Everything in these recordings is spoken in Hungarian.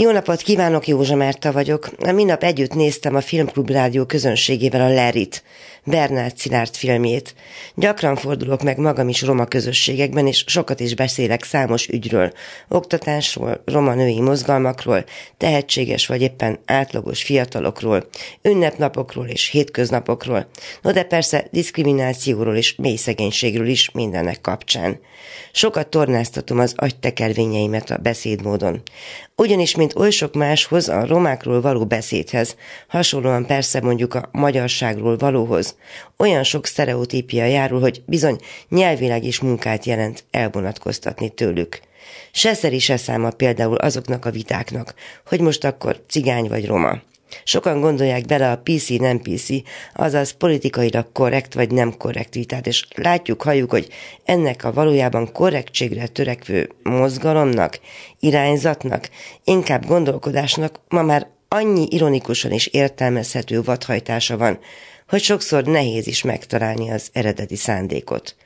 Jó napot kívánok, Józsa Márta vagyok. Minap együtt néztem a Filmklub Rádió közönségével a Lerit, Bernát Szilárd filmjét. Gyakran fordulok meg magam is roma közösségekben, és sokat is beszélek számos ügyről. Oktatásról, roma női mozgalmakról, tehetséges vagy éppen átlagos fiatalokról, ünnepnapokról és hétköznapokról, no de persze diszkriminációról és mély szegénységről is mindennek kapcsán. Sokat tornáztatom az agytekervényeimet a beszédmódon. Ugyanis, mint oly sok máshoz, a romákról való beszédhez, hasonlóan persze mondjuk a magyarságról valóhoz, olyan sok sztereotípia járul, hogy bizony nyelvileg is munkát jelent elvonatkoztatni tőlük. Se szeri se száma például azoknak a vitáknak, hogy most akkor cigány vagy roma. Sokan gondolják bele a PC nem PC, azaz politikailag korrekt vagy nem korrekt vitát, és látjuk, halljuk, hogy ennek a valójában korrektségre törekvő mozgalomnak, irányzatnak, inkább gondolkodásnak ma már annyi ironikusan is értelmezhető vadhajtása van, hogy sokszor nehéz is megtalálni az eredeti szándékot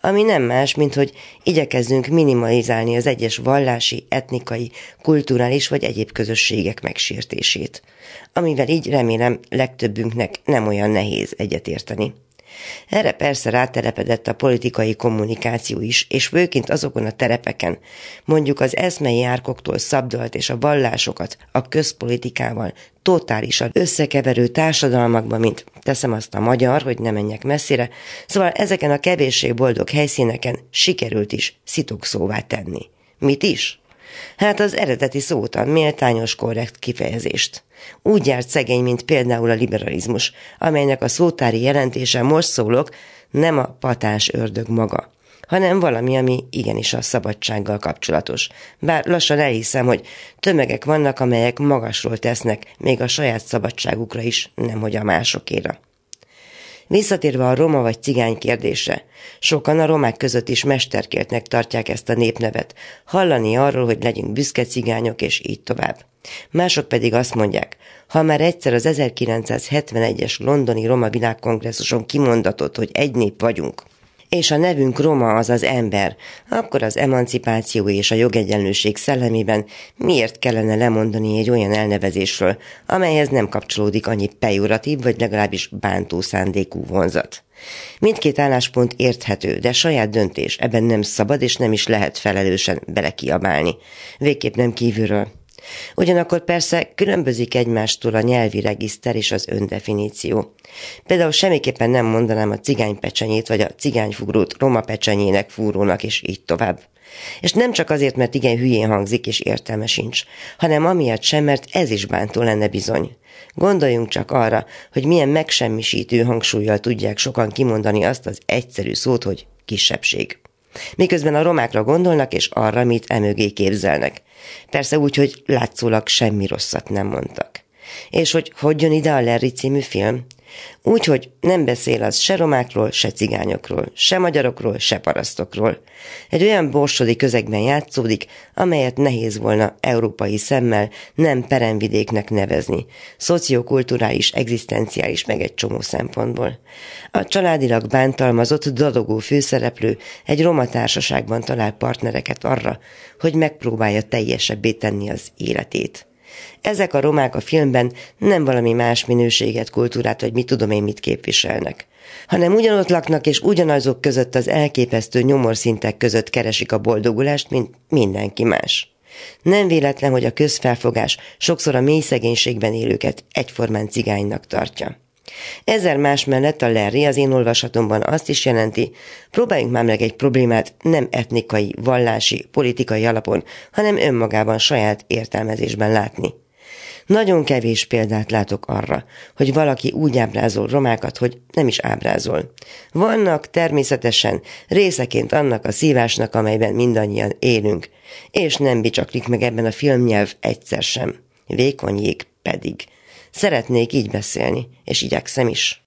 ami nem más, mint hogy igyekezzünk minimalizálni az egyes vallási, etnikai, kulturális vagy egyéb közösségek megsértését, amivel így remélem legtöbbünknek nem olyan nehéz egyetérteni. Erre persze rátelepedett a politikai kommunikáció is, és főként azokon a terepeken, mondjuk az eszmei árkoktól szabdalt és a vallásokat a közpolitikával totálisan összekeverő társadalmakban, mint teszem azt a magyar, hogy ne menjek messzire, szóval ezeken a kevéssé boldog helyszíneken sikerült is szitokszóvá tenni. Mit is? Hát az eredeti szót, méltányos korrekt kifejezést. Úgy járt szegény, mint például a liberalizmus, amelynek a szótári jelentése most szólok, nem a patás ördög maga, hanem valami, ami igenis a szabadsággal kapcsolatos. Bár lassan elhiszem, hogy tömegek vannak, amelyek magasról tesznek, még a saját szabadságukra is, nemhogy a másokéra. Visszatérve a roma vagy cigány kérdése, sokan a romák között is mesterkéltnek tartják ezt a népnevet, hallani arról, hogy legyünk büszke cigányok, és így tovább. Mások pedig azt mondják, ha már egyszer az 1971-es londoni Roma világkongresszuson kimondatott, hogy egy nép vagyunk, és a nevünk Roma, az az ember, akkor az emancipáció és a jogegyenlőség szellemében miért kellene lemondani egy olyan elnevezésről, amelyhez nem kapcsolódik annyi pejoratív vagy legalábbis bántó szándékú vonzat. Mindkét álláspont érthető, de saját döntés, ebben nem szabad és nem is lehet felelősen belekiabálni. Végképp nem kívülről. Ugyanakkor persze különbözik egymástól a nyelvi regiszter és az öndefiníció. Például semmiképpen nem mondanám a cigánypecsenyét vagy a cigányfugrót roma pecsenyének fúrónak, és így tovább. És nem csak azért, mert igen hülyén hangzik és értelme sincs, hanem amiatt sem, mert ez is bántó lenne bizony. Gondoljunk csak arra, hogy milyen megsemmisítő hangsúlyjal tudják sokan kimondani azt az egyszerű szót, hogy kisebbség. Miközben a romákra gondolnak, és arra, mit emögé képzelnek. Persze úgy, hogy látszólag semmi rosszat nem mondtak. És hogy hogy jön ide a Larry című film? Úgy, hogy nem beszél az se romákról, se cigányokról, se magyarokról, se parasztokról. Egy olyan borsodi közegben játszódik, amelyet nehéz volna európai szemmel nem peremvidéknek nevezni, szociokulturális, egzisztenciális meg egy csomó szempontból. A családilag bántalmazott, dadogó főszereplő egy roma társaságban talál partnereket arra, hogy megpróbálja teljesebbé tenni az életét. Ezek a romák a filmben nem valami más minőséget, kultúrát, vagy mit tudom én mit képviselnek, hanem ugyanott laknak, és ugyanazok között az elképesztő nyomorszintek között keresik a boldogulást, mint mindenki más. Nem véletlen, hogy a közfelfogás sokszor a mély szegénységben élőket egyformán cigánynak tartja. Ezzel más mellett a Larry az én olvasatomban azt is jelenti, próbáljunk már meg egy problémát nem etnikai, vallási, politikai alapon, hanem önmagában saját értelmezésben látni. Nagyon kevés példát látok arra, hogy valaki úgy ábrázol romákat, hogy nem is ábrázol. Vannak természetesen részeként annak a szívásnak, amelyben mindannyian élünk, és nem bicsaklik meg ebben a filmnyelv egyszer sem. Vékony pedig. Szeretnék így beszélni, és igyekszem is.